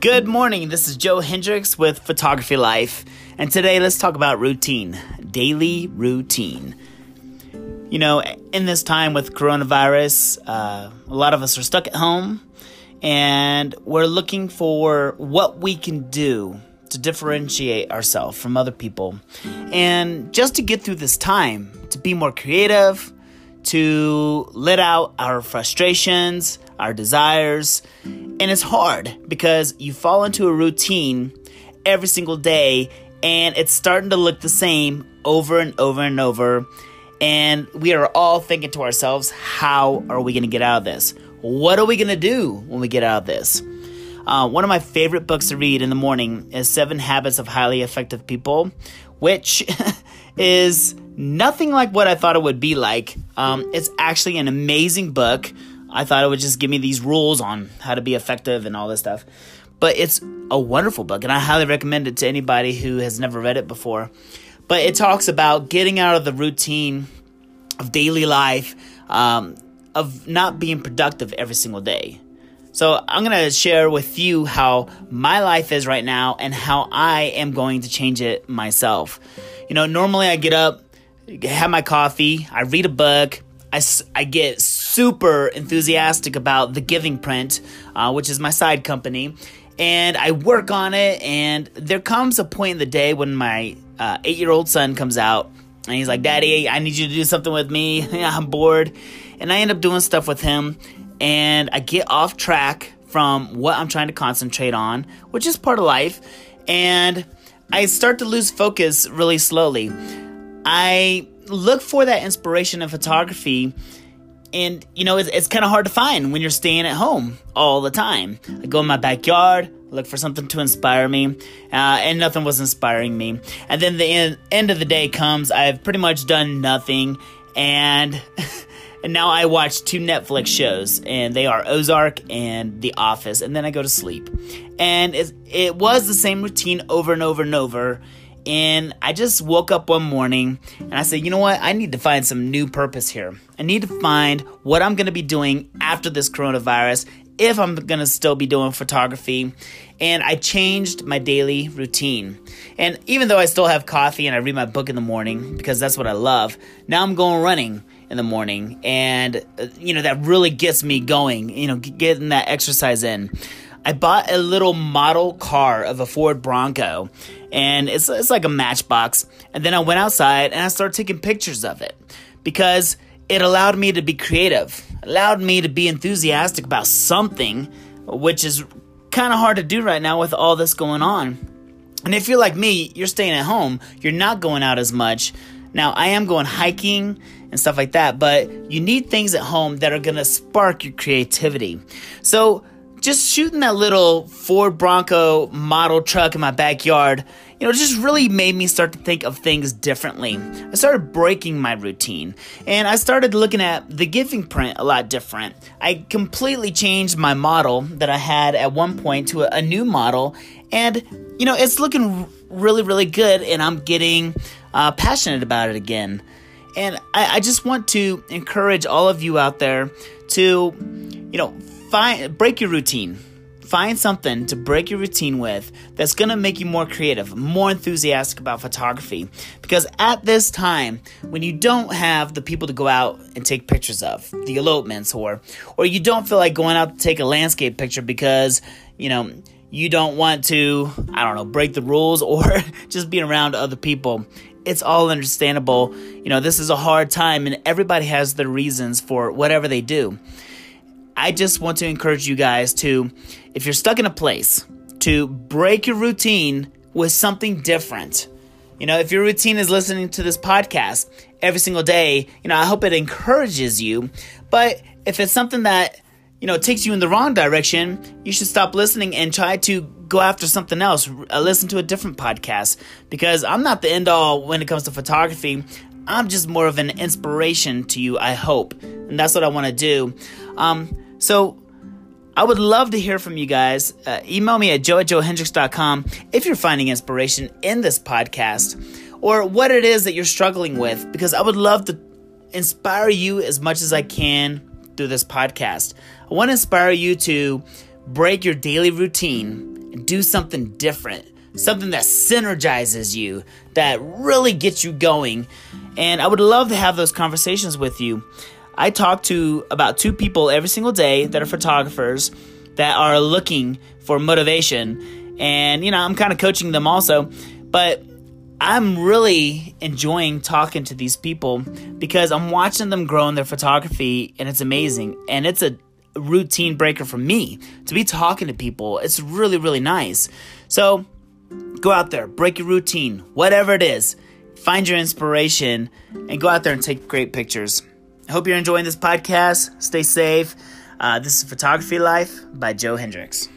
Good morning. This is Joe Hendricks with Photography Life, and today let's talk about routine, daily routine. You know, in this time with coronavirus, uh, a lot of us are stuck at home, and we're looking for what we can do to differentiate ourselves from other people, and just to get through this time, to be more creative, to let out our frustrations, our desires. And it's hard because you fall into a routine every single day and it's starting to look the same over and over and over. And we are all thinking to ourselves, how are we going to get out of this? What are we going to do when we get out of this? Uh, one of my favorite books to read in the morning is Seven Habits of Highly Effective People, which is nothing like what I thought it would be like. Um, it's actually an amazing book. I thought it would just give me these rules on how to be effective and all this stuff. But it's a wonderful book, and I highly recommend it to anybody who has never read it before. But it talks about getting out of the routine of daily life, um, of not being productive every single day. So, I'm going to share with you how my life is right now and how I am going to change it myself. You know, normally I get up, have my coffee, I read a book, I, I get super enthusiastic about the Giving Print, uh, which is my side company, and I work on it. And there comes a point in the day when my uh, eight year old son comes out and he's like, Daddy, I need you to do something with me. I'm bored. And I end up doing stuff with him, and I get off track from what I'm trying to concentrate on, which is part of life. And I start to lose focus really slowly. I look for that inspiration in photography and you know it's, it's kind of hard to find when you're staying at home all the time. I go in my backyard look for something to inspire me uh, and nothing was inspiring me. And then the end, end of the day comes i've pretty much done nothing and and now i watch two netflix shows and they are ozark and the office and then i go to sleep. And it, it was the same routine over and over and over and I just woke up one morning and I said, you know what? I need to find some new purpose here. I need to find what I'm going to be doing after this coronavirus if I'm to still be doing photography. And I changed my daily routine. And even though I still have coffee and I read my book in the morning because that's what I love, now I'm going running in the morning. And, uh, you know, that really gets me going, you know, getting that exercise in. I bought a little model car of a Ford Bronco, and it's, it's like a matchbox. And then I went outside and I started taking pictures of it because it allowed me to be creative, allowed me to be enthusiastic about something, which is kind of hard to do right now with all this going on. And if you're like me, you're staying at home, you're not going out as much. Now, I am going hiking and stuff like that, but you need things at home that are going to spark your creativity. So, just shooting that little Ford Bronco model truck in my backyard, you know, just really made me start to think of things differently. I started breaking my routine and I started looking at the giving print a lot different. I completely changed my model that I had at one point to a, a new model and, you know, it's looking really, really good and I'm getting uh, passionate about it again. And I, I just want to encourage all of you out there to, you know, find break your routine. Find something to break your routine with that's going to make you more creative, more enthusiastic about photography. Because at this time, when you don't have the people to go out and take pictures of, the elopements, or or you don't feel like going out to take a landscape picture because, you know, you don't want to, I don't know, break the rules or just be around other people. It's all understandable. You know, this is a hard time and everybody has their reasons for whatever they do. I just want to encourage you guys to, if you're stuck in a place, to break your routine with something different. You know, if your routine is listening to this podcast every single day, you know, I hope it encourages you. But if it's something that, you know, takes you in the wrong direction, you should stop listening and try to go after something else. Uh, listen to a different podcast because I'm not the end all when it comes to photography. I'm just more of an inspiration to you, I hope. And that's what I want to do. Um, so I would love to hear from you guys. Uh, email me at joe at joehendricks.com if you're finding inspiration in this podcast or what it is that you're struggling with, because I would love to inspire you as much as I can through this podcast. I want to inspire you to break your daily routine and do something different, something that synergizes you, that really gets you going. And I would love to have those conversations with you. I talk to about two people every single day that are photographers that are looking for motivation. And, you know, I'm kind of coaching them also. But I'm really enjoying talking to these people because I'm watching them grow in their photography and it's amazing. And it's a routine breaker for me to be talking to people. It's really, really nice. So go out there, break your routine, whatever it is. Find your inspiration and go out there and take great pictures. Hope you're enjoying this podcast. Stay safe. Uh, this is Photography Life by Joe Hendricks.